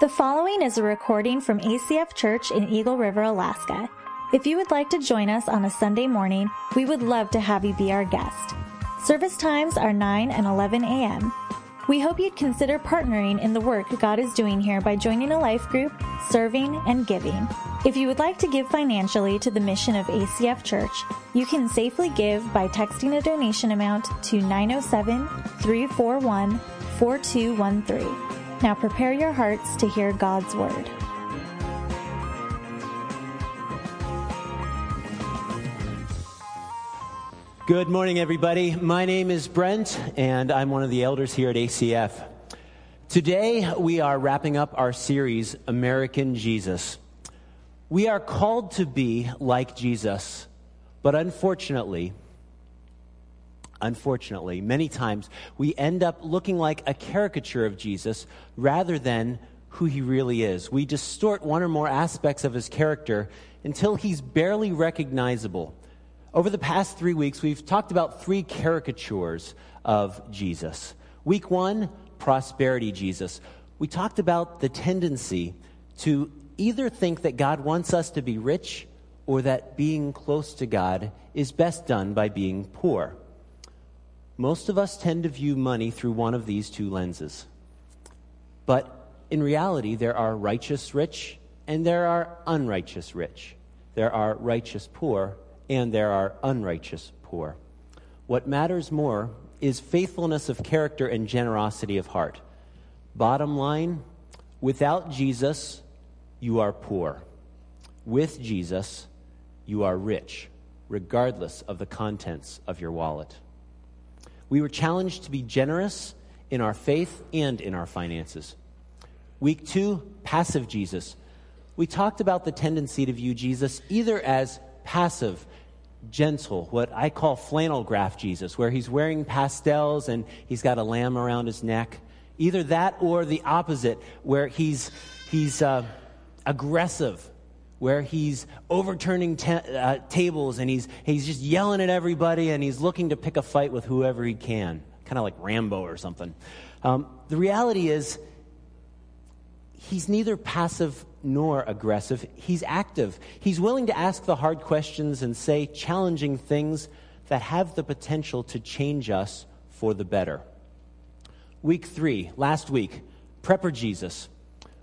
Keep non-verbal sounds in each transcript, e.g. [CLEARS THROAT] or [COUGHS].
The following is a recording from ACF Church in Eagle River, Alaska. If you would like to join us on a Sunday morning, we would love to have you be our guest. Service times are 9 and 11 a.m. We hope you'd consider partnering in the work God is doing here by joining a life group, serving, and giving. If you would like to give financially to the mission of ACF Church, you can safely give by texting a donation amount to 907 341 4213. Now prepare your hearts to hear God's Word. Good morning, everybody. My name is Brent, and I'm one of the elders here at ACF. Today, we are wrapping up our series, American Jesus. We are called to be like Jesus, but unfortunately, unfortunately, many times we end up looking like a caricature of Jesus rather than who he really is. We distort one or more aspects of his character until he's barely recognizable over the past three weeks, we've talked about three caricatures of Jesus. Week one, prosperity Jesus. We talked about the tendency to either think that God wants us to be rich or that being close to God is best done by being poor. Most of us tend to view money through one of these two lenses. But in reality, there are righteous rich and there are unrighteous rich. There are righteous poor and there are unrighteous poor. What matters more is faithfulness of character and generosity of heart. Bottom line without Jesus, you are poor. With Jesus, you are rich, regardless of the contents of your wallet. We were challenged to be generous in our faith and in our finances. Week two, passive Jesus. We talked about the tendency to view Jesus either as passive, gentle, what I call flannel graph Jesus, where he's wearing pastels and he's got a lamb around his neck. Either that or the opposite, where he's, he's uh, aggressive, where he's overturning ta- uh, tables and he's, he's just yelling at everybody and he's looking to pick a fight with whoever he can, kind of like Rambo or something. Um, the reality is, he's neither passive nor aggressive. He's active. He's willing to ask the hard questions and say challenging things that have the potential to change us for the better. Week three, last week, Prepper Jesus.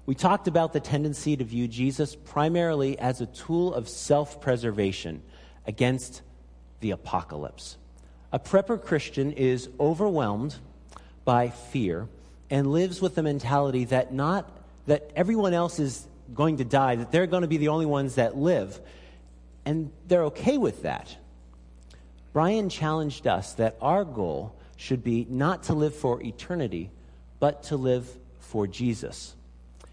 We talked about the tendency to view Jesus primarily as a tool of self preservation against the apocalypse. A prepper Christian is overwhelmed by fear and lives with the mentality that not that everyone else is going to die, that they're going to be the only ones that live. And they're okay with that. Brian challenged us that our goal should be not to live for eternity, but to live for Jesus.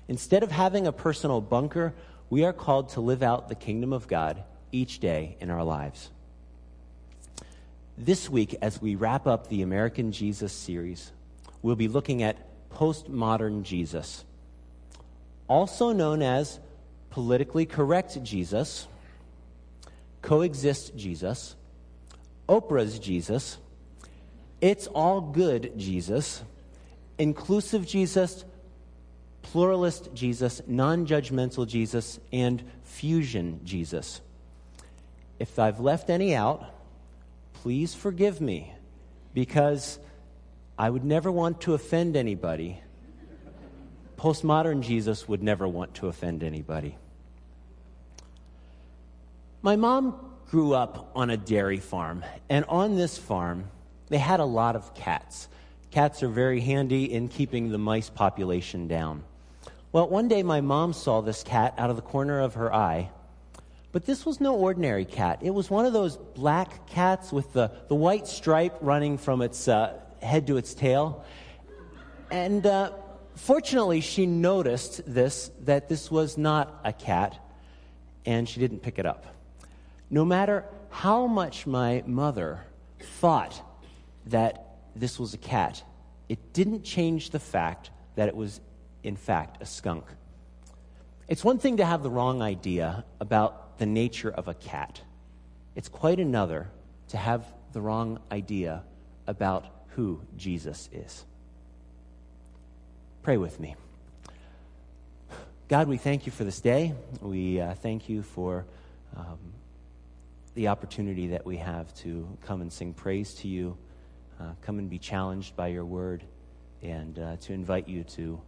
Instead of having a personal bunker, we are called to live out the kingdom of God each day in our lives. This week, as we wrap up the American Jesus series, we'll be looking at postmodern Jesus also known as politically correct Jesus, coexist Jesus, Oprah's Jesus, it's all good Jesus, inclusive Jesus, pluralist Jesus, non judgmental Jesus, and fusion Jesus. If I've left any out, please forgive me because I would never want to offend anybody Postmodern Jesus would never want to offend anybody. My mom grew up on a dairy farm, and on this farm, they had a lot of cats. Cats are very handy in keeping the mice population down. Well, one day my mom saw this cat out of the corner of her eye, but this was no ordinary cat. It was one of those black cats with the, the white stripe running from its uh, head to its tail. And uh, Fortunately, she noticed this that this was not a cat, and she didn't pick it up. No matter how much my mother thought that this was a cat, it didn't change the fact that it was, in fact, a skunk. It's one thing to have the wrong idea about the nature of a cat, it's quite another to have the wrong idea about who Jesus is. Pray with me. God, we thank you for this day. We uh, thank you for um, the opportunity that we have to come and sing praise to you, uh, come and be challenged by your word, and uh, to invite you to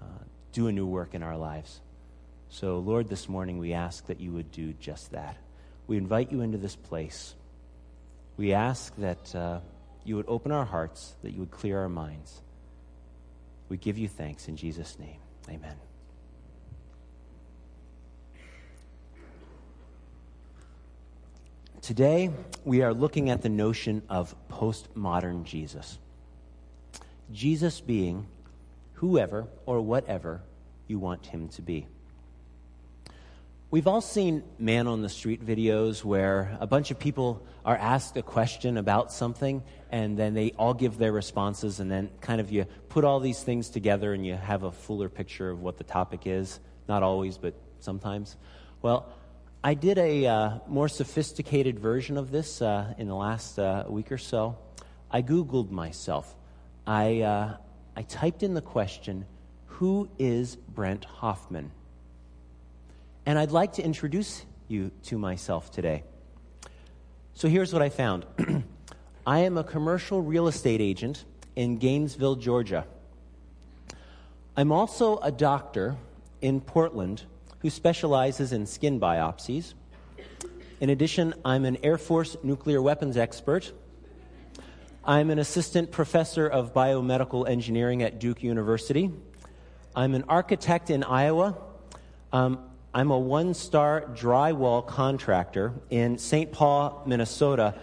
uh, do a new work in our lives. So, Lord, this morning we ask that you would do just that. We invite you into this place. We ask that uh, you would open our hearts, that you would clear our minds. We give you thanks in Jesus' name. Amen. Today, we are looking at the notion of postmodern Jesus. Jesus being whoever or whatever you want him to be. We've all seen man on the street videos where a bunch of people are asked a question about something and then they all give their responses and then kind of you put all these things together and you have a fuller picture of what the topic is. Not always, but sometimes. Well, I did a uh, more sophisticated version of this uh, in the last uh, week or so. I Googled myself. I, uh, I typed in the question, Who is Brent Hoffman? And I'd like to introduce you to myself today. So here's what I found [CLEARS THROAT] I am a commercial real estate agent in Gainesville, Georgia. I'm also a doctor in Portland who specializes in skin biopsies. In addition, I'm an Air Force nuclear weapons expert. I'm an assistant professor of biomedical engineering at Duke University. I'm an architect in Iowa. Um, I'm a one star drywall contractor in St. Paul, Minnesota,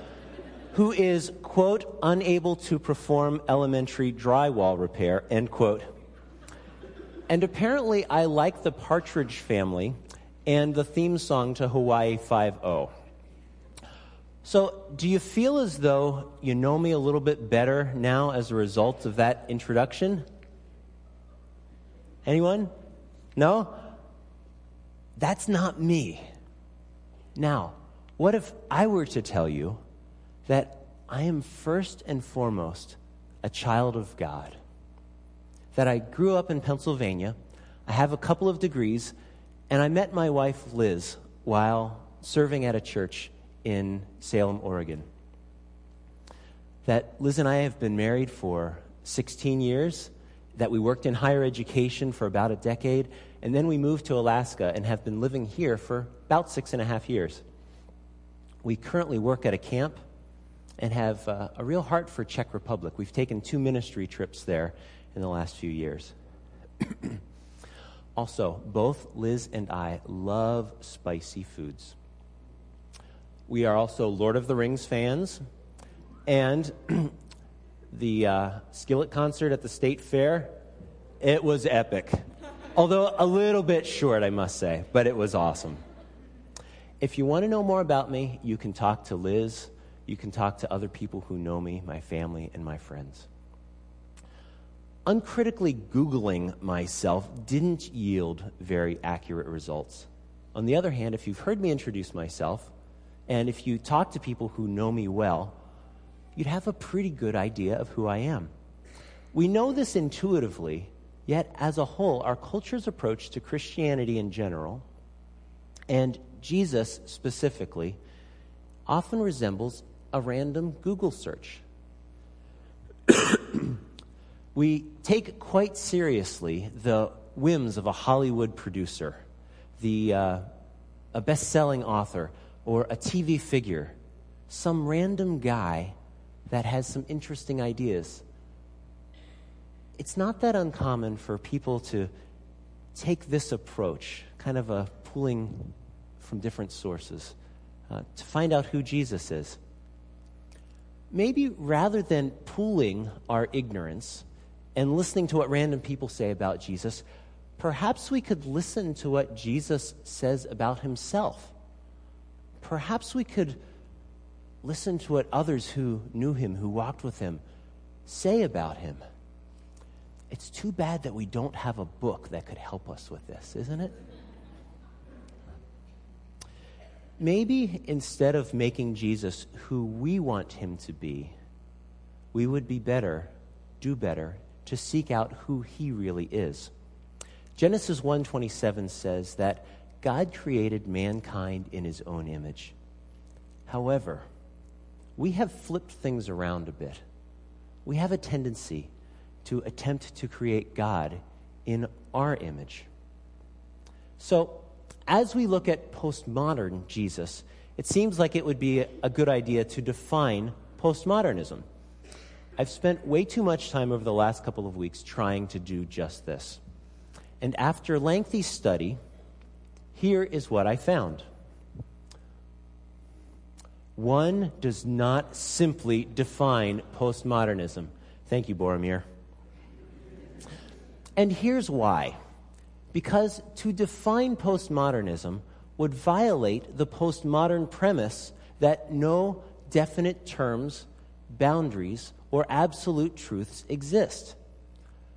who is, quote, unable to perform elementary drywall repair, end quote. And apparently, I like the Partridge Family and the theme song to Hawaii 5 0. So, do you feel as though you know me a little bit better now as a result of that introduction? Anyone? No? That's not me. Now, what if I were to tell you that I am first and foremost a child of God? that I grew up in Pennsylvania. I have a couple of degrees, and I met my wife, Liz, while serving at a church in Salem, Oregon. That Liz and I have been married for 16 years, that we worked in higher education for about a decade, and then we moved to Alaska and have been living here for about six and a half years. We currently work at a camp and have uh, a real heart for Czech Republic. We've taken two ministry trips there in the last few years. [CLEARS THROAT] also, both Liz and I love spicy foods. We are also Lord of the Rings fans, and [CLEARS THROAT] the uh, Skillet concert at the State Fair, it was epic. Although a little bit short, I must say, but it was awesome. If you want to know more about me, you can talk to Liz. You can talk to other people who know me, my family, and my friends uncritically Googling myself didn't yield very accurate results. On the other hand, if you've heard me introduce myself, and if you talk to people who know me well, you'd have a pretty good idea of who I am. We know this intuitively, yet as a whole, our culture's approach to Christianity in general, and Jesus specifically, often resembles a random Google search [COUGHS] we take quite seriously the whims of a Hollywood producer, the, uh, a best selling author, or a TV figure, some random guy that has some interesting ideas. It's not that uncommon for people to take this approach, kind of a pulling from different sources, uh, to find out who Jesus is. Maybe rather than pooling our ignorance, and listening to what random people say about Jesus, perhaps we could listen to what Jesus says about himself. Perhaps we could listen to what others who knew him, who walked with him, say about him. It's too bad that we don't have a book that could help us with this, isn't it? Maybe instead of making Jesus who we want him to be, we would be better, do better, to seek out who he really is. Genesis 1:27 says that God created mankind in his own image. However, we have flipped things around a bit. We have a tendency to attempt to create God in our image. So, as we look at postmodern Jesus, it seems like it would be a good idea to define postmodernism. I've spent way too much time over the last couple of weeks trying to do just this. And after lengthy study, here is what I found. One does not simply define postmodernism. Thank you, Boromir. And here's why. Because to define postmodernism would violate the postmodern premise that no definite terms, boundaries, or absolute truths exist.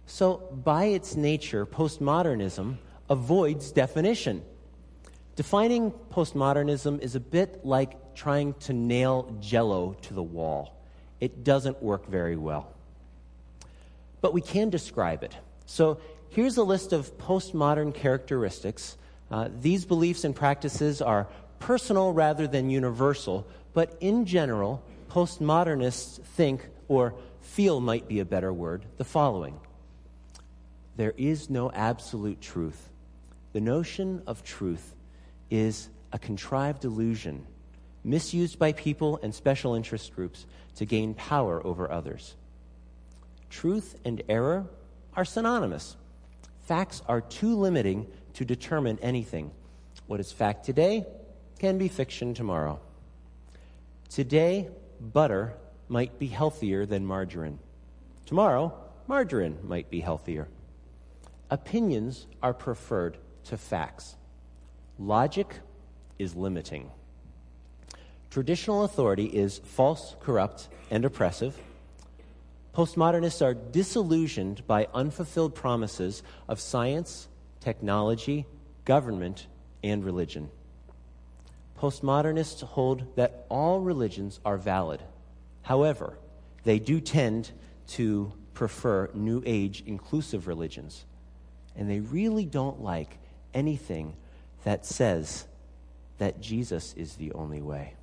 So, by its nature, postmodernism avoids definition. Defining postmodernism is a bit like trying to nail jello to the wall. It doesn't work very well. But we can describe it. So here's a list of postmodern characteristics. Uh, these beliefs and practices are personal rather than universal, but in general, postmodernists think, or feel might be a better word, the following There is no absolute truth. The notion of truth is a contrived illusion misused by people and special interest groups to gain power over others. Truth and error are synonymous. Facts are too limiting to determine anything. What is fact today can be fiction tomorrow. Today, butter might be healthier than margarine. Tomorrow, margarine might be healthier. Opinions are preferred to facts. Logic is limiting. Traditional authority is false, corrupt, and oppressive. Postmodernists are disillusioned by unfulfilled promises of science, technology, government, and religion. Postmodernists hold that all religions are valid. However, they do tend to prefer New Age inclusive religions. And they really don't like anything that says that Jesus is the only way.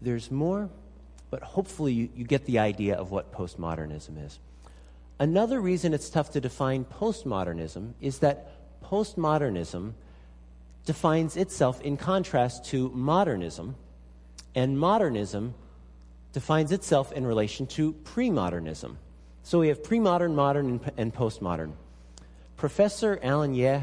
There's more, but hopefully you, you get the idea of what postmodernism is. Another reason it's tough to define postmodernism is that postmodernism defines itself in contrast to modernism, and modernism defines itself in relation to pre-modernism. So we have pre-modern, modern, and, and postmodern. Professor Alan Yeh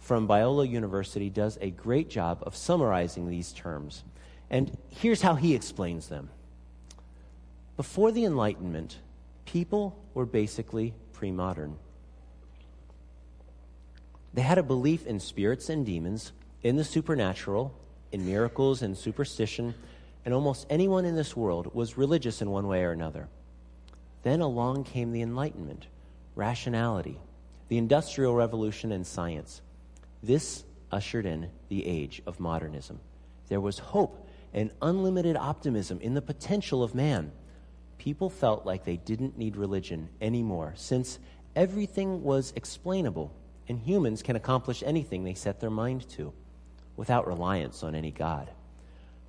from Biola University does a great job of summarizing these terms. And here's how he explains them. Before the Enlightenment, people were basically pre modern. They had a belief in spirits and demons, in the supernatural, in miracles and superstition, and almost anyone in this world was religious in one way or another. Then along came the Enlightenment, rationality, the Industrial Revolution, and science. This ushered in the age of modernism. There was hope and unlimited optimism in the potential of man. People felt like they didn't need religion anymore since everything was explainable and humans can accomplish anything they set their mind to without reliance on any God.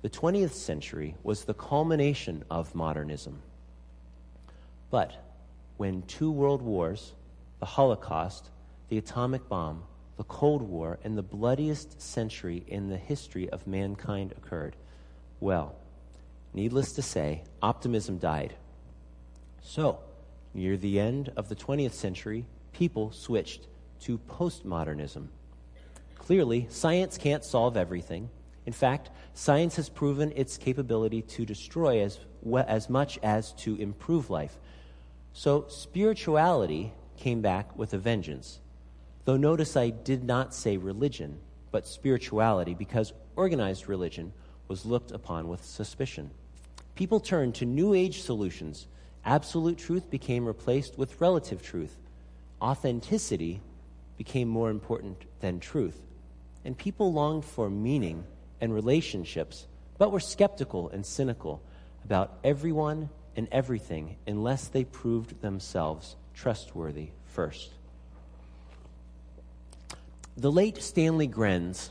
The 20th century was the culmination of modernism. But when two world wars, the Holocaust, the atomic bomb, the Cold War, and the bloodiest century in the history of mankind occurred. Well, needless to say, optimism died. So, near the end of the 20th century, people switched to postmodernism. Clearly, science can't solve everything. In fact, science has proven its capability to destroy as, as much as to improve life. So, spirituality came back with a vengeance. Though notice I did not say religion, but spirituality, because organized religion was looked upon with suspicion. People turned to New Age solutions. Absolute truth became replaced with relative truth. Authenticity became more important than truth. And people longed for meaning and relationships, but were skeptical and cynical about everyone and everything unless they proved themselves trustworthy first. The late Stanley Grenz,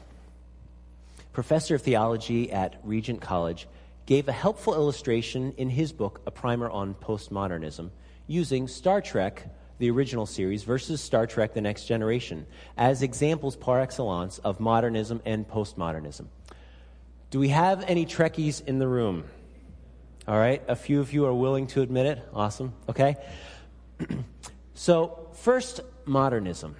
professor of theology at Regent College, gave a helpful illustration in his book, A Primer on Postmodernism, using Star Trek, the original series, versus Star Trek The Next Generation, as examples par excellence of modernism and postmodernism. Do we have any Trekkies in the room? All right, a few of you are willing to admit it. Awesome. Okay. [CLEARS THROAT] so, first, modernism.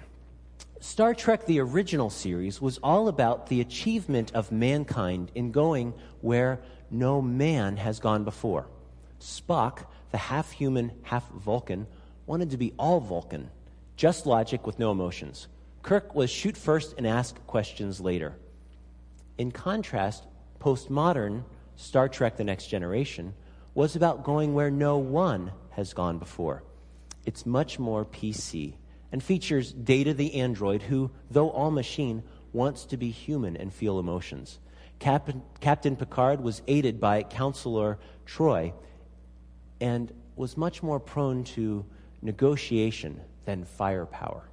Star Trek, the original series, was all about the achievement of mankind in going where no man has gone before. Spock, the half human, half Vulcan, wanted to be all Vulcan, just logic with no emotions. Kirk was shoot first and ask questions later. In contrast, postmodern Star Trek The Next Generation was about going where no one has gone before. It's much more PC and features Data the android, who, though all machine, wants to be human and feel emotions. Captain, Captain Picard was aided by Counselor Troi and was much more prone to negotiation than firepower.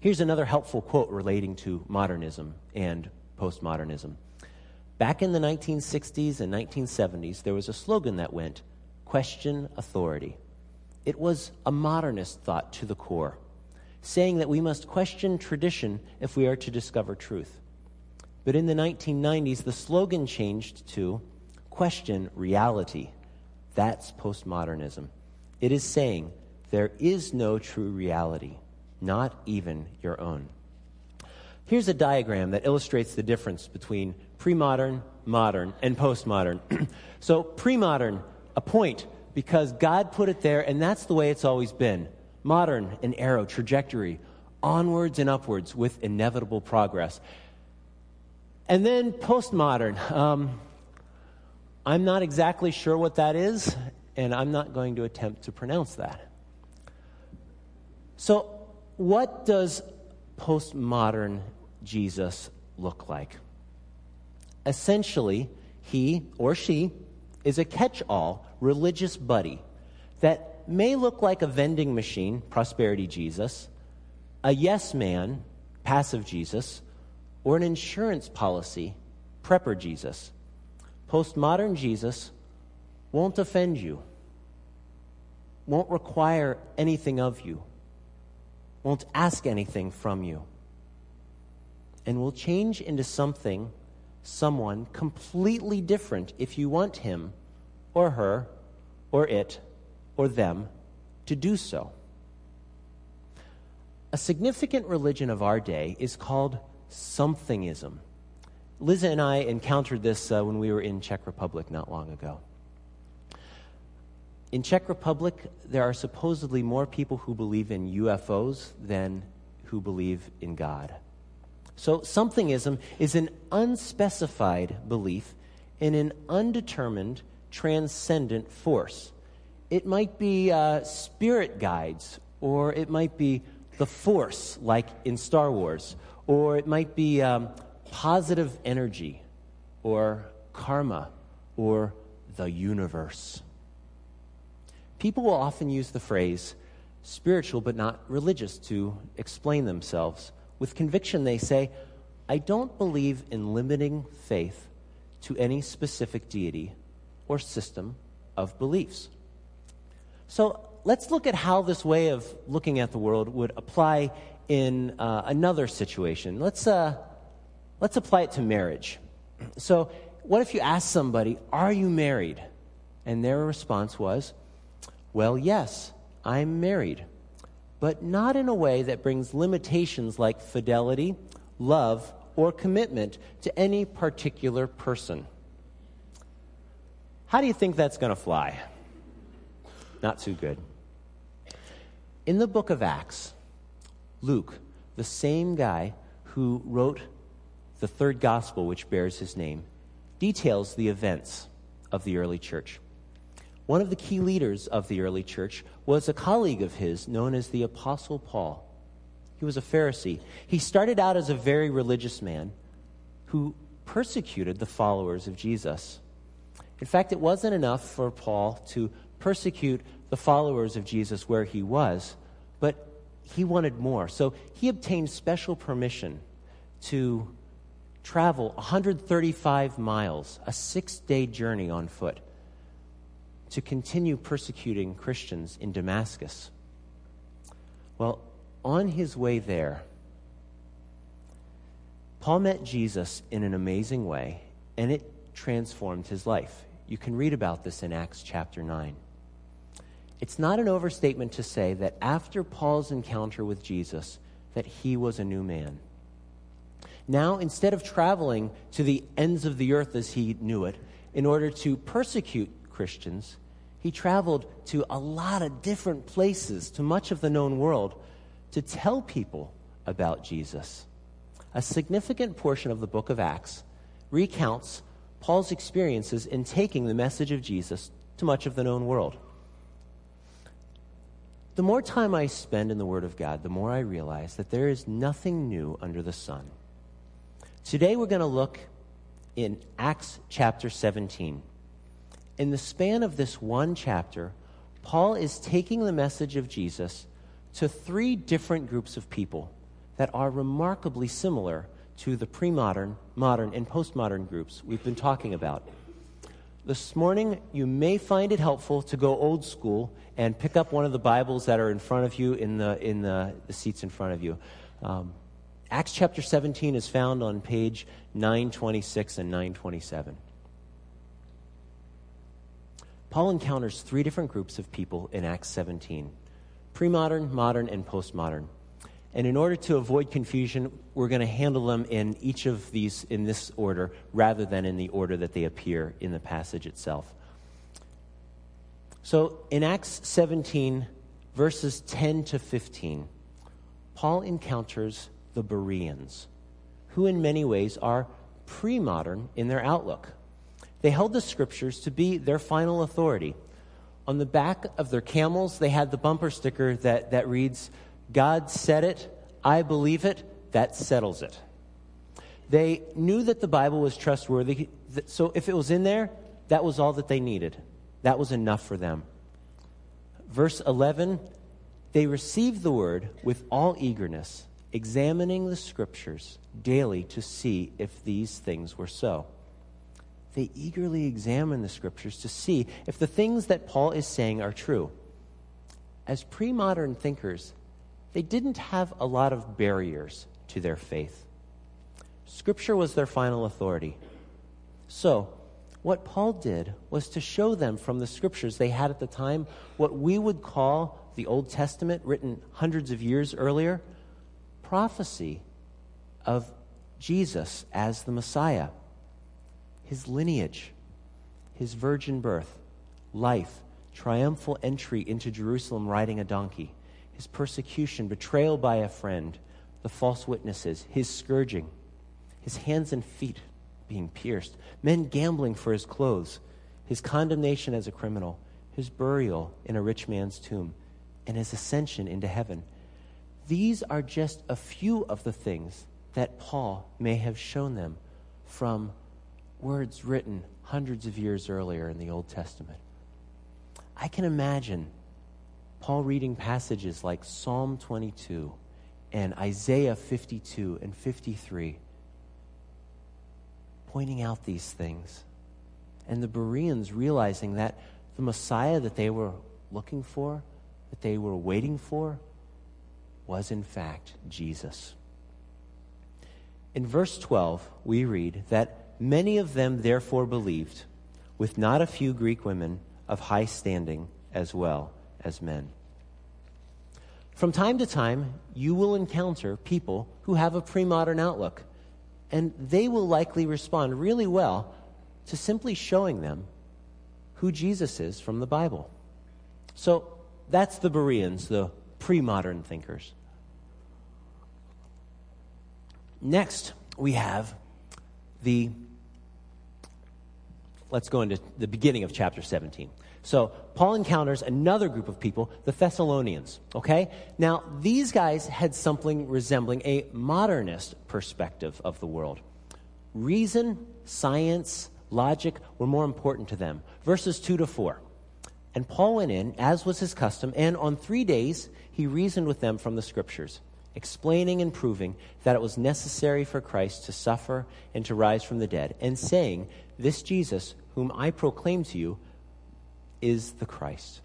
Here's another helpful quote relating to modernism and postmodernism. Back in the 1960s and 1970s, there was a slogan that went, Question authority. It was a modernist thought to the core saying that we must question tradition if we are to discover truth. But in the 1990s, the slogan changed to question reality. That's postmodernism. It is saying there is no true reality, not even your own. Here's a diagram that illustrates the difference between pre modern, and postmodern. [CLEARS THROAT] so, pre modern, a point, because God put it there, and that's the way it's always been modern, and arrow, trajectory, onwards and upwards with inevitable progress. And then postmodern. Um, I'm not exactly sure what that is, and I'm not going to attempt to pronounce that. So, what does postmodern Jesus look like? Essentially, he or she is a catch all religious buddy that may look like a vending machine, prosperity Jesus, a yes man, passive Jesus, or an insurance policy, prepper Jesus. Postmodern Jesus won't offend you, won't require anything of you, won't ask anything from you, and will change into something, someone completely different if you want him or her or it or them to do so. A significant religion of our day is called somethingism. Liza and I encountered this uh, when we were in Czech Republic not long ago. In Czech Republic, there are supposedly more people who believe in UFOs than who believe in God. So, somethingism is an unspecified belief in an undetermined, transcendent force it might be uh, spirit guides, or it might be the force, like in Star Wars, or it might be um, positive energy, or karma, or the universe. People will often use the phrase spiritual but not religious to explain themselves. With conviction, they say, I don't believe in limiting faith to any specific deity or system of beliefs. So let's look at how this way of looking at the world would apply in uh, another situation. Let's, uh, let's apply it to marriage. So, what if you ask somebody, Are you married? And their response was, Well, yes, I'm married, but not in a way that brings limitations like fidelity, love, or commitment to any particular person. How do you think that's going to fly? Not too good. In the book of Acts, Luke, the same guy who wrote the third gospel, which bears his name, details the events of the early church. One of the key leaders of the early church was a colleague of his known as the Apostle Paul. He was a Pharisee. He started out as a very religious man who persecuted the followers of Jesus. In fact, it wasn't enough for Paul to persecute the followers of Jesus where he was, but he wanted more. So he obtained special permission to travel 135 miles, a six day journey on foot, to continue persecuting Christians in Damascus. Well, on his way there, Paul met Jesus in an amazing way, and it transformed his life. You can read about this in Acts chapter 9. It's not an overstatement to say that after Paul's encounter with Jesus, that he was a new man. Now, instead of traveling to the ends of the earth as he knew it in order to persecute Christians, he traveled to a lot of different places, to much of the known world, to tell people about Jesus. A significant portion of the book of Acts recounts Paul's experiences in taking the message of Jesus to much of the known world. The more time I spend in the Word of God, the more I realize that there is nothing new under the sun. Today we're going to look in Acts chapter 17. In the span of this one chapter, Paul is taking the message of Jesus to three different groups of people that are remarkably similar to the pre modern, modern, and postmodern groups we've been talking about. This morning, you may find it helpful to go old school and pick up one of the Bibles that are in front of you in the, in the, the seats in front of you. Um, Acts chapter 17 is found on page 926 and 927. Paul encounters three different groups of people in Acts 17 pre modern, modern, and postmodern. And in order to avoid confusion, we're going to handle them in each of these in this order rather than in the order that they appear in the passage itself. So in Acts 17, verses 10 to 15, Paul encounters the Bereans, who in many ways are pre modern in their outlook. They held the scriptures to be their final authority. On the back of their camels, they had the bumper sticker that, that reads, God said it, I believe it, that settles it. They knew that the Bible was trustworthy, so if it was in there, that was all that they needed. That was enough for them. Verse 11 they received the word with all eagerness, examining the scriptures daily to see if these things were so. They eagerly examine the scriptures to see if the things that Paul is saying are true. As pre modern thinkers, they didn't have a lot of barriers to their faith. Scripture was their final authority. So, what Paul did was to show them from the scriptures they had at the time what we would call the Old Testament, written hundreds of years earlier, prophecy of Jesus as the Messiah, his lineage, his virgin birth, life, triumphal entry into Jerusalem riding a donkey his persecution, betrayal by a friend, the false witnesses, his scourging, his hands and feet being pierced, men gambling for his clothes, his condemnation as a criminal, his burial in a rich man's tomb, and his ascension into heaven. These are just a few of the things that Paul may have shown them from words written hundreds of years earlier in the Old Testament. I can imagine Paul reading passages like Psalm 22 and Isaiah 52 and 53, pointing out these things. And the Bereans realizing that the Messiah that they were looking for, that they were waiting for, was in fact Jesus. In verse 12, we read that many of them therefore believed, with not a few Greek women of high standing as well as men. From time to time, you will encounter people who have a pre modern outlook, and they will likely respond really well to simply showing them who Jesus is from the Bible. So that's the Bereans, the pre modern thinkers. Next, we have the, let's go into the beginning of chapter 17. So Paul encounters another group of people, the Thessalonians. Okay? Now, these guys had something resembling a modernist perspective of the world. Reason, science, logic were more important to them. Verses 2 to 4. And Paul went in, as was his custom, and on three days he reasoned with them from the Scriptures, explaining and proving that it was necessary for Christ to suffer and to rise from the dead, and saying, This Jesus, whom I proclaim to you, is the Christ.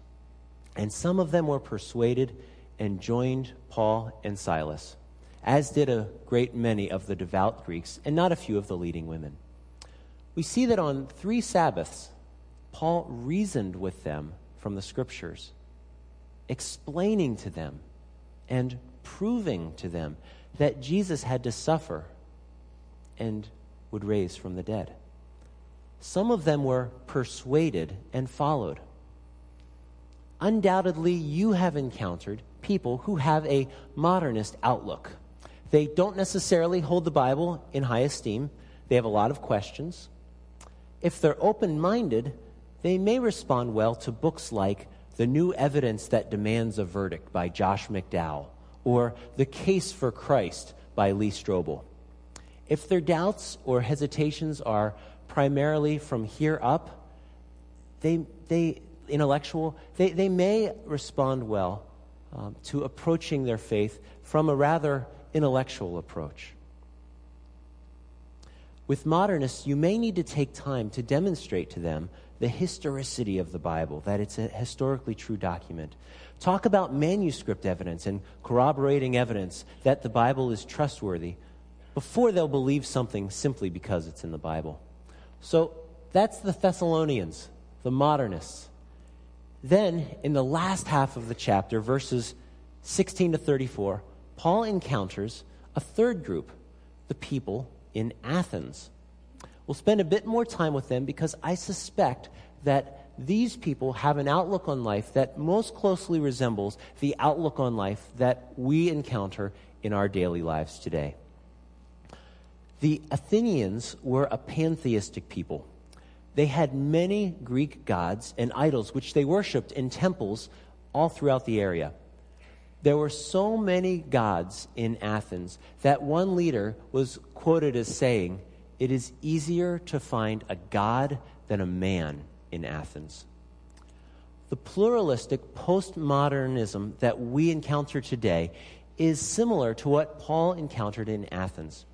And some of them were persuaded and joined Paul and Silas, as did a great many of the devout Greeks, and not a few of the leading women. We see that on three Sabbaths, Paul reasoned with them from the scriptures, explaining to them and proving to them that Jesus had to suffer and would raise from the dead. Some of them were persuaded and followed. Undoubtedly, you have encountered people who have a modernist outlook. They don't necessarily hold the Bible in high esteem, they have a lot of questions. If they're open minded, they may respond well to books like The New Evidence That Demands a Verdict by Josh McDowell or The Case for Christ by Lee Strobel. If their doubts or hesitations are primarily from here up, they, they intellectual, they, they may respond well um, to approaching their faith from a rather intellectual approach. With modernists, you may need to take time to demonstrate to them the historicity of the Bible, that it's a historically true document. Talk about manuscript evidence and corroborating evidence that the Bible is trustworthy before they'll believe something simply because it's in the Bible. So that's the Thessalonians, the modernists. Then, in the last half of the chapter, verses 16 to 34, Paul encounters a third group, the people in Athens. We'll spend a bit more time with them because I suspect that these people have an outlook on life that most closely resembles the outlook on life that we encounter in our daily lives today. The Athenians were a pantheistic people. They had many Greek gods and idols which they worshiped in temples all throughout the area. There were so many gods in Athens that one leader was quoted as saying, it is easier to find a God than a man in Athens. The pluralistic postmodernism that we encounter today is similar to what Paul encountered in Athens.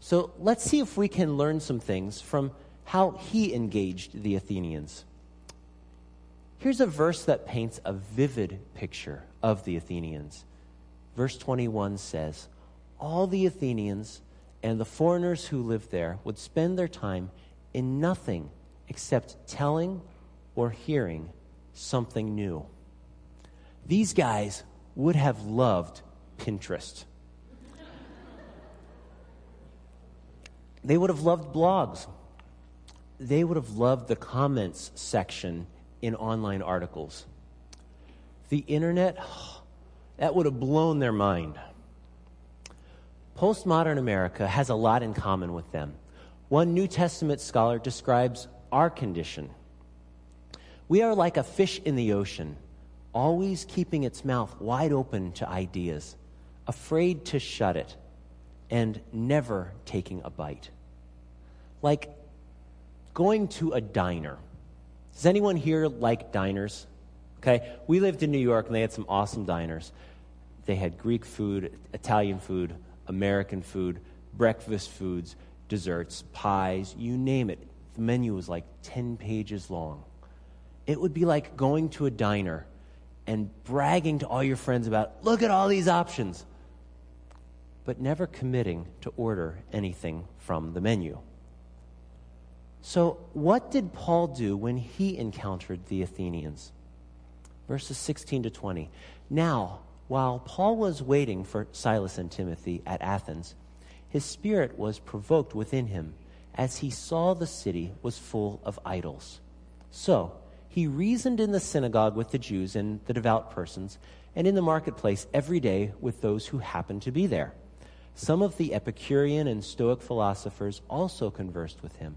So let's see if we can learn some things from how he engaged the Athenians. Here's a verse that paints a vivid picture of the Athenians. Verse 21 says, All the Athenians and the foreigners who lived there would spend their time in nothing except telling or hearing something new. These guys would have loved Pinterest. they would have loved blogs. They would have loved the comments section in online articles. The internet, [SIGHS] that would have blown their mind. Postmodern America has a lot in common with them. One New Testament scholar describes our condition. We are like a fish in the ocean, always keeping its mouth wide open to ideas, afraid to shut it, and never taking a bite. Like going to a diner. Does anyone here like diners? Okay, we lived in New York and they had some awesome diners. They had Greek food, Italian food, American food, breakfast foods, desserts, pies, you name it. The menu was like 10 pages long. It would be like going to a diner and bragging to all your friends about, look at all these options, but never committing to order anything from the menu. So, what did Paul do when he encountered the Athenians? Verses 16 to 20. Now, while Paul was waiting for Silas and Timothy at Athens, his spirit was provoked within him as he saw the city was full of idols. So he reasoned in the synagogue with the Jews and the devout persons, and in the marketplace every day with those who happened to be there. Some of the Epicurean and Stoic philosophers also conversed with him.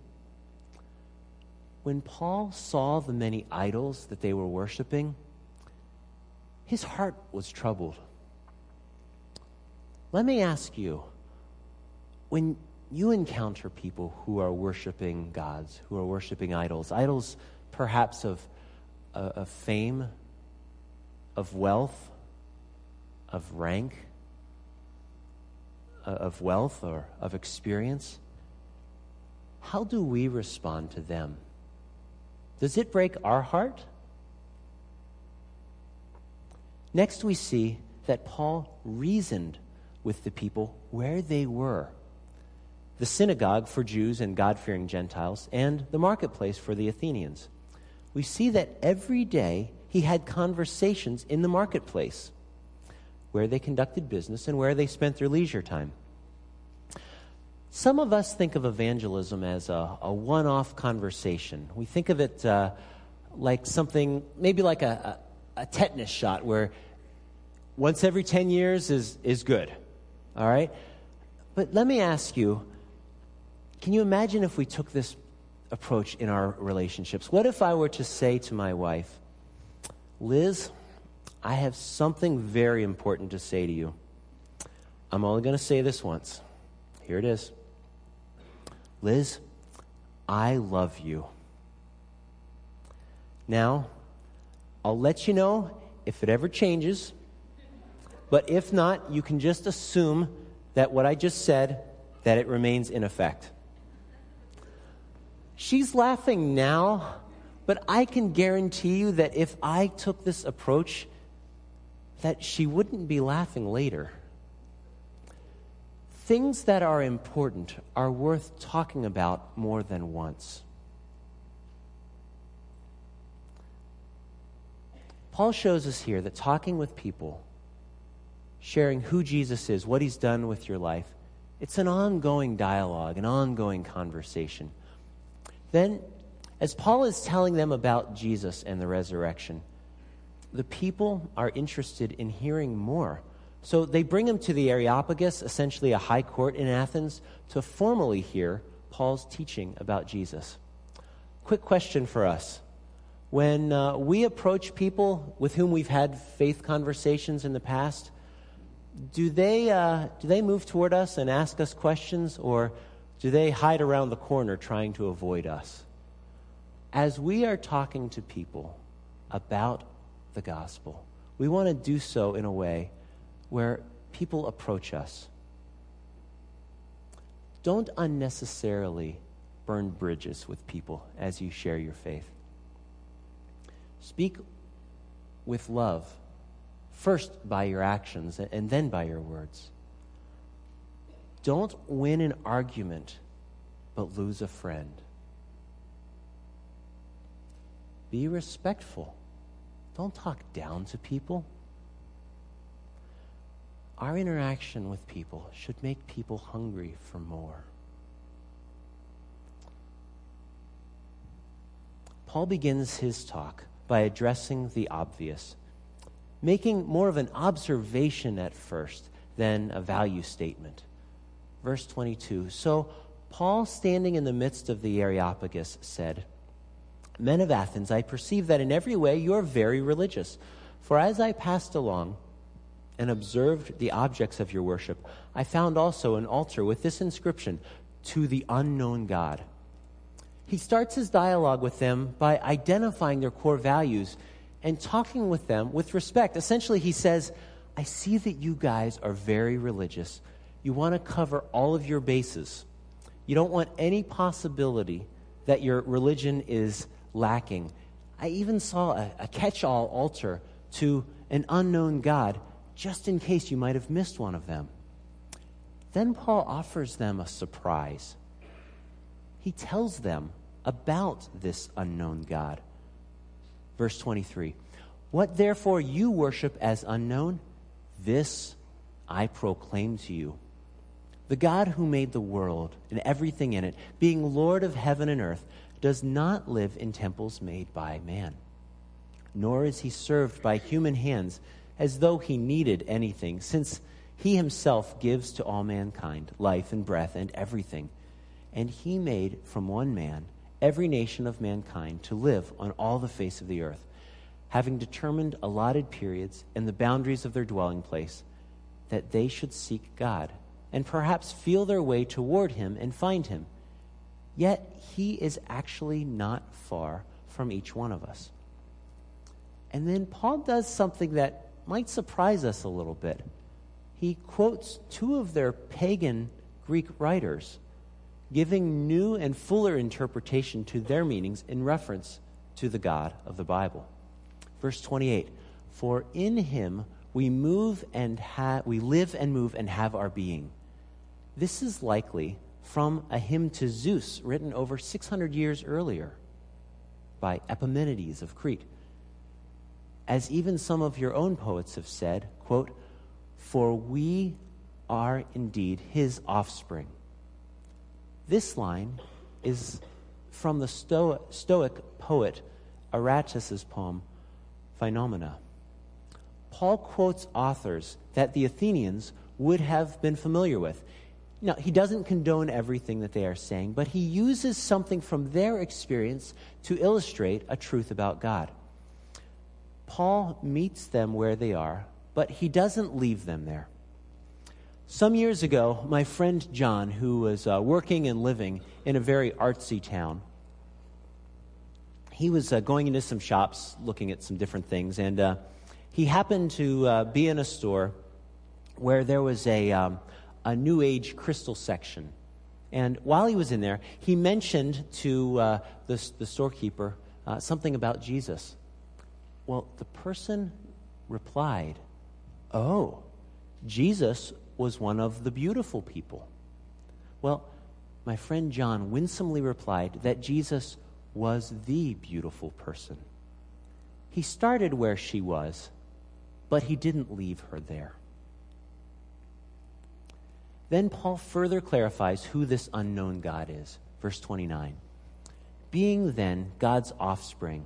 When Paul saw the many idols that they were worshiping, his heart was troubled. Let me ask you when you encounter people who are worshiping gods, who are worshiping idols, idols perhaps of, uh, of fame, of wealth, of rank, uh, of wealth, or of experience, how do we respond to them? Does it break our heart? Next, we see that Paul reasoned with the people where they were the synagogue for Jews and God fearing Gentiles, and the marketplace for the Athenians. We see that every day he had conversations in the marketplace where they conducted business and where they spent their leisure time. Some of us think of evangelism as a, a one off conversation. We think of it uh, like something, maybe like a, a, a tetanus shot, where once every 10 years is, is good. All right? But let me ask you can you imagine if we took this approach in our relationships? What if I were to say to my wife, Liz, I have something very important to say to you. I'm only going to say this once. Here it is. Liz, I love you. Now, I'll let you know if it ever changes, but if not, you can just assume that what I just said that it remains in effect. She's laughing now, but I can guarantee you that if I took this approach, that she wouldn't be laughing later things that are important are worth talking about more than once. Paul shows us here that talking with people, sharing who Jesus is, what he's done with your life, it's an ongoing dialogue, an ongoing conversation. Then, as Paul is telling them about Jesus and the resurrection, the people are interested in hearing more so they bring him to the Areopagus, essentially a high court in Athens, to formally hear Paul's teaching about Jesus. Quick question for us. When uh, we approach people with whom we've had faith conversations in the past, do they, uh, do they move toward us and ask us questions, or do they hide around the corner trying to avoid us? As we are talking to people about the gospel, we want to do so in a way where people approach us. Don't unnecessarily burn bridges with people as you share your faith. Speak with love, first by your actions and then by your words. Don't win an argument, but lose a friend. Be respectful. Don't talk down to people our interaction with people should make people hungry for more. Paul begins his talk by addressing the obvious, making more of an observation at first than a value statement. Verse 22 So Paul, standing in the midst of the Areopagus, said, Men of Athens, I perceive that in every way you are very religious. For as I passed along, and observed the objects of your worship, I found also an altar with this inscription To the unknown God. He starts his dialogue with them by identifying their core values and talking with them with respect. Essentially, he says, I see that you guys are very religious. You want to cover all of your bases. You don't want any possibility that your religion is lacking. I even saw a, a catch all altar to an unknown God just in case you might have missed one of them. Then Paul offers them a surprise. He tells them about this unknown God. Verse 23 What therefore you worship as unknown, this I proclaim to you. The God who made the world and everything in it, being Lord of heaven and earth, does not live in temples made by man, nor is he served by human hands as though he needed anything, since he himself gives to all mankind life and breath and everything. And he made from one man every nation of mankind to live on all the face of the earth, having determined allotted periods and the boundaries of their dwelling place, that they should seek God and perhaps feel their way toward him and find him. Yet he is actually not far from each one of us. And then Paul does something that might surprise us a little bit. He quotes two of their pagan Greek writers, giving new and fuller interpretation to their meanings in reference to the God of the Bible. Verse 28 For in him we move and ha- we live and move and have our being. This is likely from a hymn to Zeus written over 600 years earlier by Epimenides of Crete as even some of your own poets have said, quote, For we are indeed his offspring. This line is from the Sto- Stoic poet Aratus's poem, Phenomena. Paul quotes authors that the Athenians would have been familiar with. Now, he doesn't condone everything that they are saying, but he uses something from their experience to illustrate a truth about God. Paul meets them where they are, but he doesn't leave them there. Some years ago, my friend John, who was uh, working and living in a very artsy town, he was uh, going into some shops looking at some different things, and uh, he happened to uh, be in a store where there was a, um, a New Age crystal section. And while he was in there, he mentioned to uh, the, the storekeeper uh, something about Jesus. Well, the person replied, Oh, Jesus was one of the beautiful people. Well, my friend John winsomely replied that Jesus was the beautiful person. He started where she was, but he didn't leave her there. Then Paul further clarifies who this unknown God is. Verse 29. Being then God's offspring,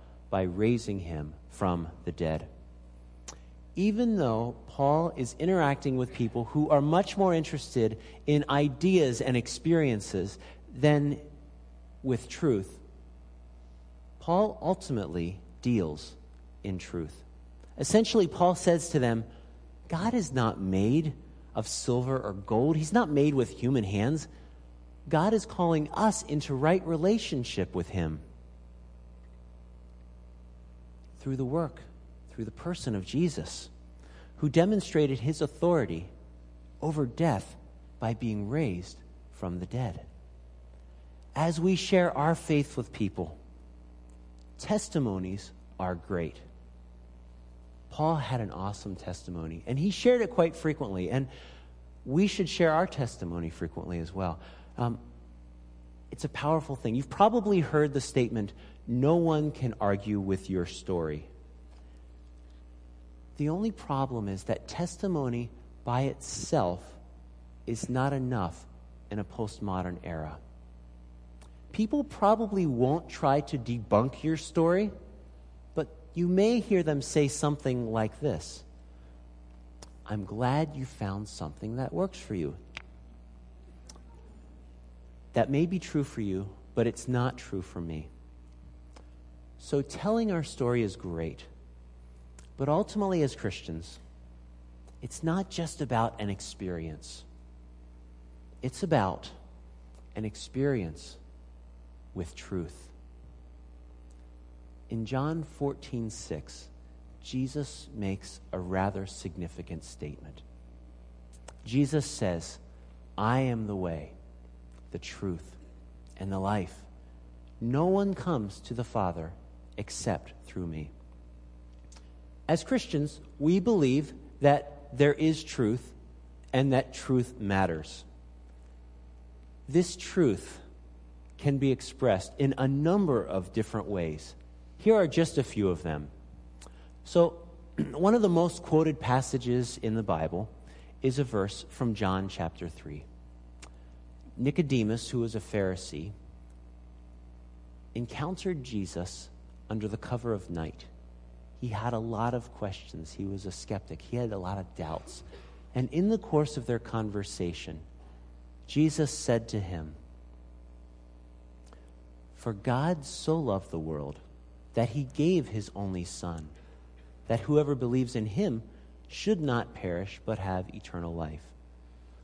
by raising him from the dead. Even though Paul is interacting with people who are much more interested in ideas and experiences than with truth, Paul ultimately deals in truth. Essentially, Paul says to them, God is not made of silver or gold, He's not made with human hands. God is calling us into right relationship with Him through the work, through the person of Jesus, who demonstrated his authority over death by being raised from the dead. As we share our faith with people, testimonies are great. Paul had an awesome testimony, and he shared it quite frequently, and we should share our testimony frequently as well. Um, it's a powerful thing. You've probably heard the statement, no one can argue with your story. The only problem is that testimony by itself is not enough in a postmodern era. People probably won't try to debunk your story, but you may hear them say something like this I'm glad you found something that works for you. That may be true for you, but it's not true for me. So telling our story is great. But ultimately, as Christians, it's not just about an experience, it's about an experience with truth. In John 14, 6, Jesus makes a rather significant statement. Jesus says, I am the way, the truth, and the life. No one comes to the Father except through me. As Christians, we believe that there is truth and that truth matters. This truth can be expressed in a number of different ways. Here are just a few of them. So, [CLEARS THROAT] one of the most quoted passages in the Bible is a verse from John chapter 3. Nicodemus, who was a Pharisee, encountered Jesus under the cover of night. He had a lot of questions. He was a skeptic. He had a lot of doubts. And in the course of their conversation, Jesus said to him, For God so loved the world that he gave his only Son, that whoever believes in him should not perish but have eternal life.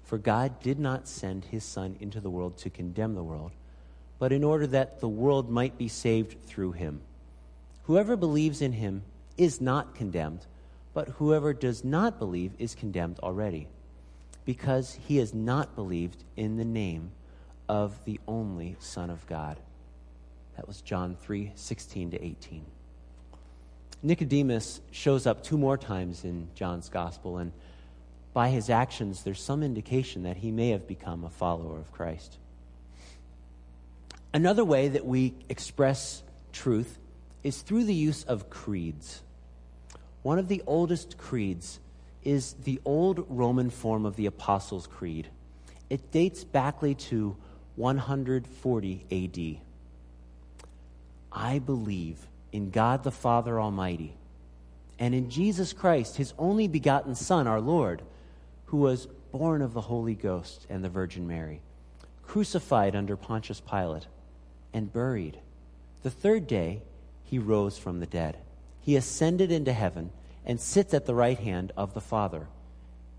For God did not send his Son into the world to condemn the world, but in order that the world might be saved through him. Whoever believes in him is not condemned, but whoever does not believe is condemned already, because he has not believed in the name of the only Son of God. That was John 3 16 to 18. Nicodemus shows up two more times in John's gospel, and by his actions, there's some indication that he may have become a follower of Christ. Another way that we express truth is through the use of creeds. One of the oldest creeds is the old Roman form of the Apostles' Creed. It dates back to 140 AD. I believe in God the Father Almighty, and in Jesus Christ, his only begotten Son, our Lord, who was born of the Holy Ghost and the Virgin Mary, crucified under Pontius Pilate, and buried. The third day, he rose from the dead. He ascended into heaven and sits at the right hand of the Father.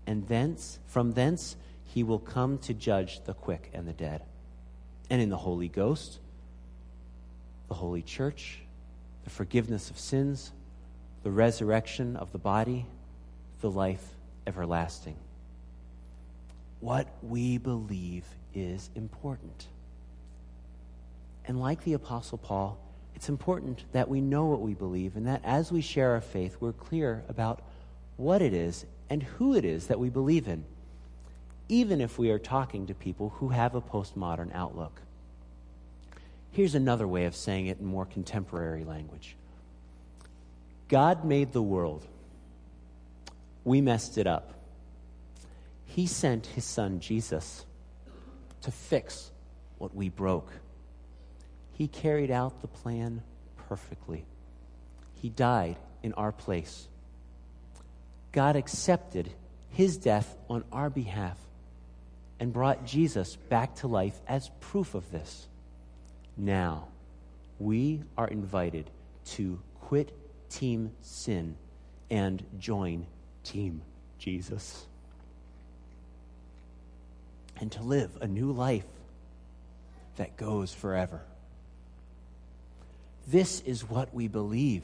And thence, from thence, he will come to judge the quick and the dead. And in the Holy Ghost, the Holy Church, the forgiveness of sins, the resurrection of the body, the life everlasting. What we believe is important. And like the Apostle Paul, it's important that we know what we believe and that as we share our faith, we're clear about what it is and who it is that we believe in, even if we are talking to people who have a postmodern outlook. Here's another way of saying it in more contemporary language God made the world, we messed it up. He sent his son Jesus to fix what we broke. He carried out the plan perfectly. He died in our place. God accepted his death on our behalf and brought Jesus back to life as proof of this. Now, we are invited to quit Team Sin and join Team Jesus. And to live a new life that goes forever. This is what we believe.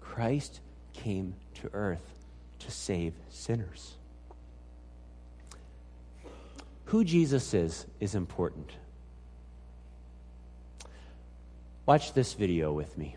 Christ came to earth to save sinners. Who Jesus is is important. Watch this video with me.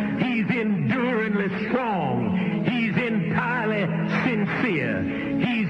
He's enduringly strong. He's entirely sincere. He's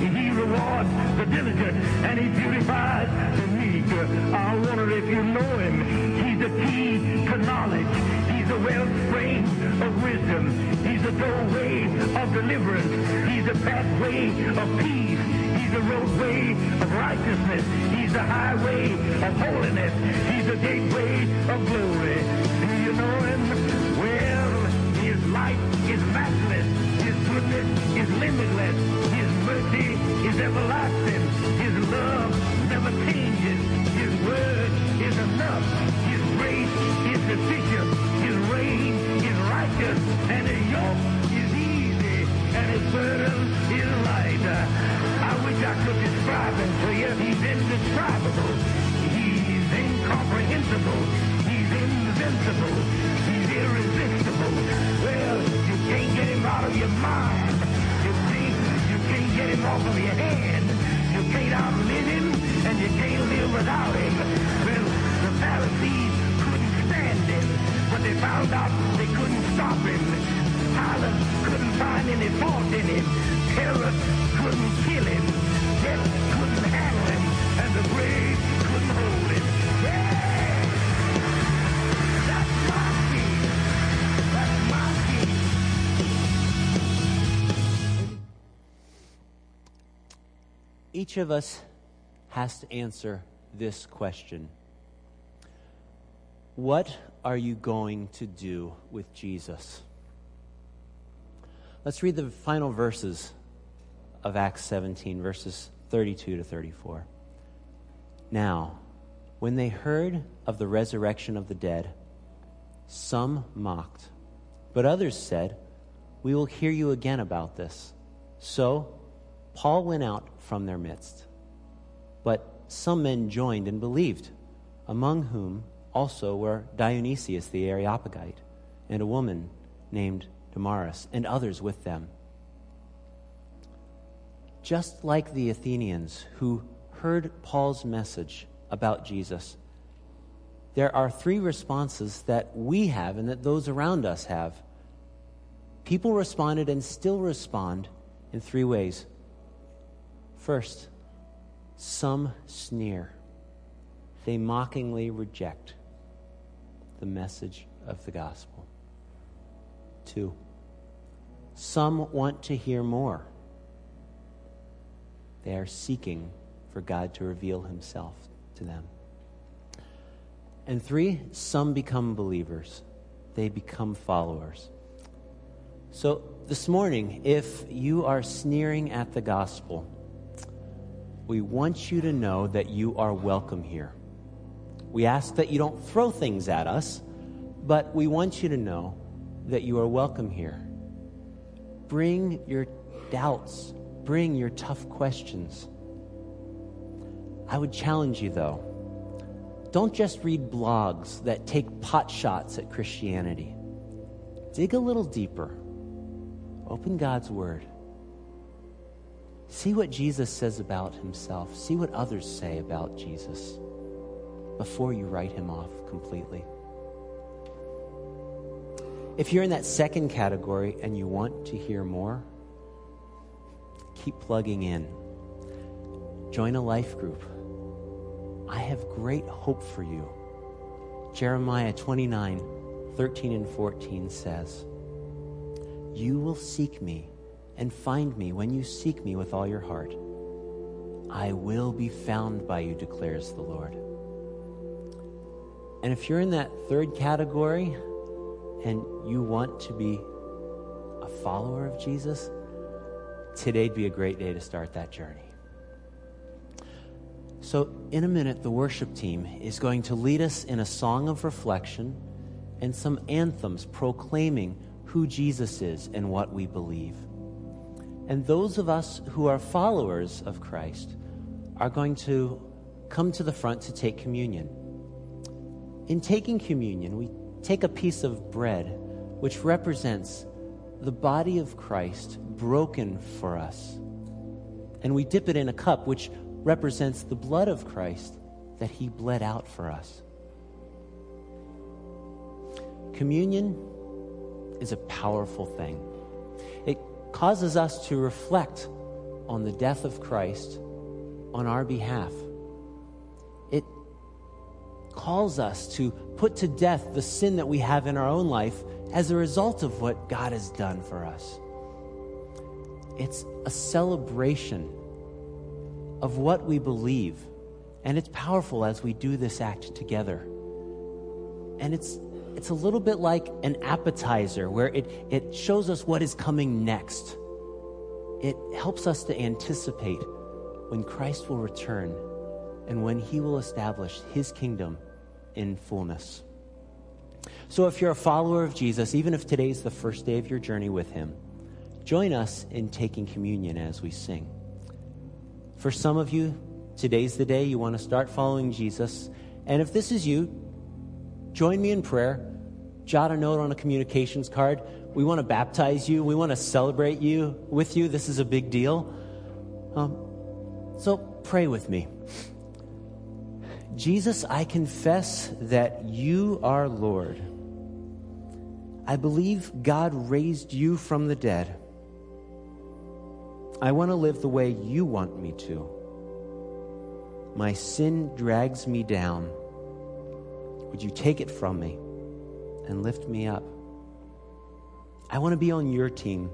Rewards the diligent. And he beautifies the meek. I wonder if you know him. He's the key to knowledge. He's the wellspring of wisdom. He's the doorway of deliverance. He's the pathway of peace. He's the roadway of righteousness. He's the highway of holiness. He's the gateway of glory. Do you know him? Well, his light is matchless. His goodness is limitless. Is everlasting. His love never changes. His word is enough. His grace is sufficient. His reign is righteous. And his yoke is easy. And his burden is light. I wish I could describe him to you. He's indescribable. He's incomprehensible. He's invincible. Off of your hand. You can't outlive him, and you can't live without him. Well, the Pharisees couldn't stand him, but they found out they couldn't stop him. Pilate couldn't find any fault in him. Herod couldn't kill him. Each of us has to answer this question What are you going to do with Jesus? Let's read the final verses of Acts 17, verses 32 to 34. Now, when they heard of the resurrection of the dead, some mocked, but others said, We will hear you again about this. So Paul went out from their midst. But some men joined and believed, among whom also were Dionysius the Areopagite, and a woman named Damaris, and others with them. Just like the Athenians who heard Paul's message about Jesus, there are three responses that we have and that those around us have. People responded and still respond in three ways. First, some sneer. They mockingly reject the message of the gospel. Two, some want to hear more. They are seeking for God to reveal himself to them. And three, some become believers. They become followers. So this morning, if you are sneering at the gospel, we want you to know that you are welcome here. We ask that you don't throw things at us, but we want you to know that you are welcome here. Bring your doubts, bring your tough questions. I would challenge you, though. Don't just read blogs that take pot shots at Christianity. Dig a little deeper. Open God's Word. See what Jesus says about himself. See what others say about Jesus before you write him off completely. If you're in that second category and you want to hear more, keep plugging in. Join a life group. I have great hope for you. Jeremiah 29 13 and 14 says, You will seek me and find me when you seek me with all your heart. I will be found by you, declares the Lord. And if you're in that third category and you want to be a follower of Jesus, today'd be a great day to start that journey. So, in a minute, the worship team is going to lead us in a song of reflection and some anthems proclaiming who Jesus is and what we believe. And those of us who are followers of Christ are going to come to the front to take communion. In taking communion, we take a piece of bread which represents the body of Christ broken for us. And we dip it in a cup which represents the blood of Christ that he bled out for us. Communion is a powerful thing. Causes us to reflect on the death of Christ on our behalf. It calls us to put to death the sin that we have in our own life as a result of what God has done for us. It's a celebration of what we believe, and it's powerful as we do this act together. And it's it's a little bit like an appetizer where it, it shows us what is coming next. It helps us to anticipate when Christ will return and when he will establish his kingdom in fullness. So, if you're a follower of Jesus, even if today's the first day of your journey with him, join us in taking communion as we sing. For some of you, today's the day you want to start following Jesus. And if this is you, join me in prayer. Jot a note on a communications card. We want to baptize you. We want to celebrate you with you. This is a big deal. Um, so pray with me. Jesus, I confess that you are Lord. I believe God raised you from the dead. I want to live the way you want me to. My sin drags me down. Would you take it from me and lift me up? I want to be on your team,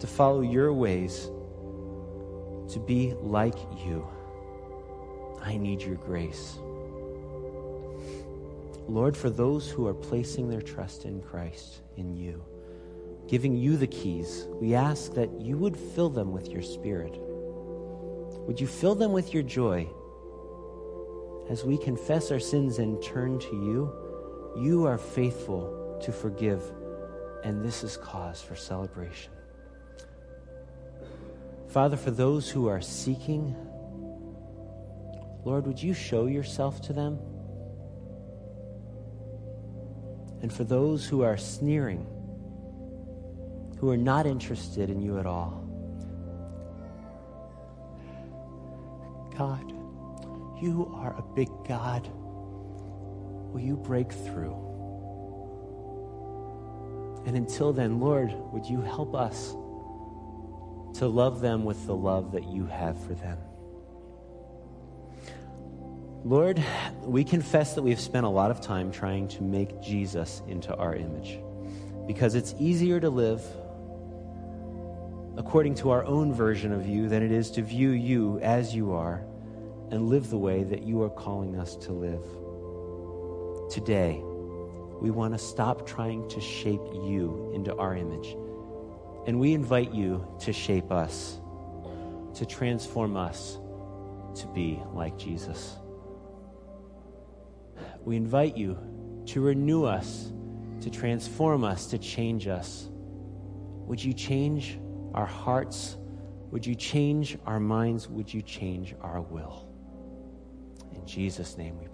to follow your ways, to be like you. I need your grace. Lord, for those who are placing their trust in Christ, in you, giving you the keys, we ask that you would fill them with your spirit. Would you fill them with your joy? As we confess our sins and turn to you, you are faithful to forgive, and this is cause for celebration. Father, for those who are seeking, Lord, would you show yourself to them? And for those who are sneering, who are not interested in you at all, God, you are a big God. Will you break through? And until then, Lord, would you help us to love them with the love that you have for them? Lord, we confess that we've spent a lot of time trying to make Jesus into our image because it's easier to live according to our own version of you than it is to view you as you are and live the way that you are calling us to live. Today, we want to stop trying to shape you into our image. And we invite you to shape us, to transform us to be like Jesus. We invite you to renew us, to transform us, to change us. Would you change our hearts? Would you change our minds? Would you change our will? In Jesus' name we.